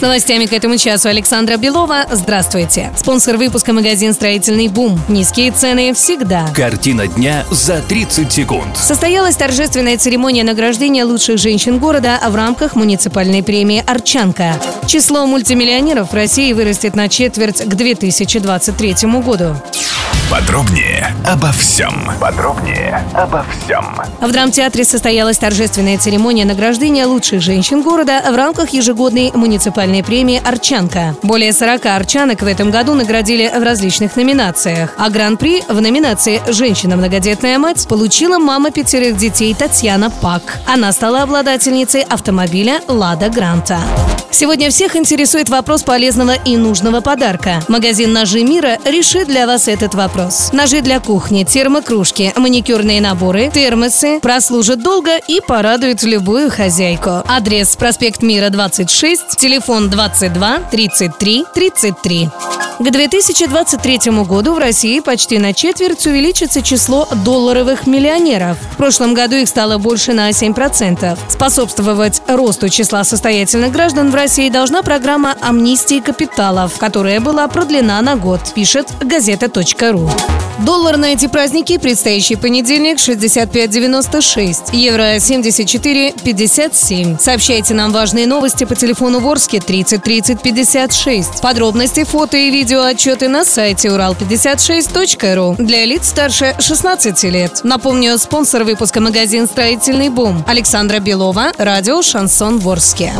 С новостями к этому часу Александра Белова. Здравствуйте. Спонсор выпуска магазин «Строительный бум». Низкие цены всегда. Картина дня за 30 секунд. Состоялась торжественная церемония награждения лучших женщин города в рамках муниципальной премии «Арчанка». Число мультимиллионеров в России вырастет на четверть к 2023 году. Подробнее обо всем. Подробнее обо всем. В драмтеатре состоялась торжественная церемония награждения лучших женщин города в рамках ежегодной муниципальной премии «Арчанка». Более 40 арчанок в этом году наградили в различных номинациях. А гран-при в номинации «Женщина многодетная мать» получила мама пятерых детей Татьяна Пак. Она стала обладательницей автомобиля «Лада Гранта». Сегодня всех интересует вопрос полезного и нужного подарка. Магазин «Ножи мира» решит для вас этот вопрос. Ножи для кухни, термокружки, маникюрные наборы, термосы прослужат долго и порадуют любую хозяйку. Адрес проспект Мира 26, телефон 22 33 33. К 2023 году в России почти на четверть увеличится число долларовых миллионеров. В прошлом году их стало больше на 7%. Способствовать росту числа состоятельных граждан в России должна программа амнистии капиталов, которая была продлена на год, пишет газета.ру. Доллар на эти праздники предстоящий понедельник 65.96, евро 74.57. Сообщайте нам важные новости по телефону Ворске 30 30 56. Подробности, фото и видео отчеты на сайте урал56.ру для лиц старше 16 лет. Напомню, спонсор выпуска магазин «Строительный бум» Александра Белова, радио «Шансон Ворске».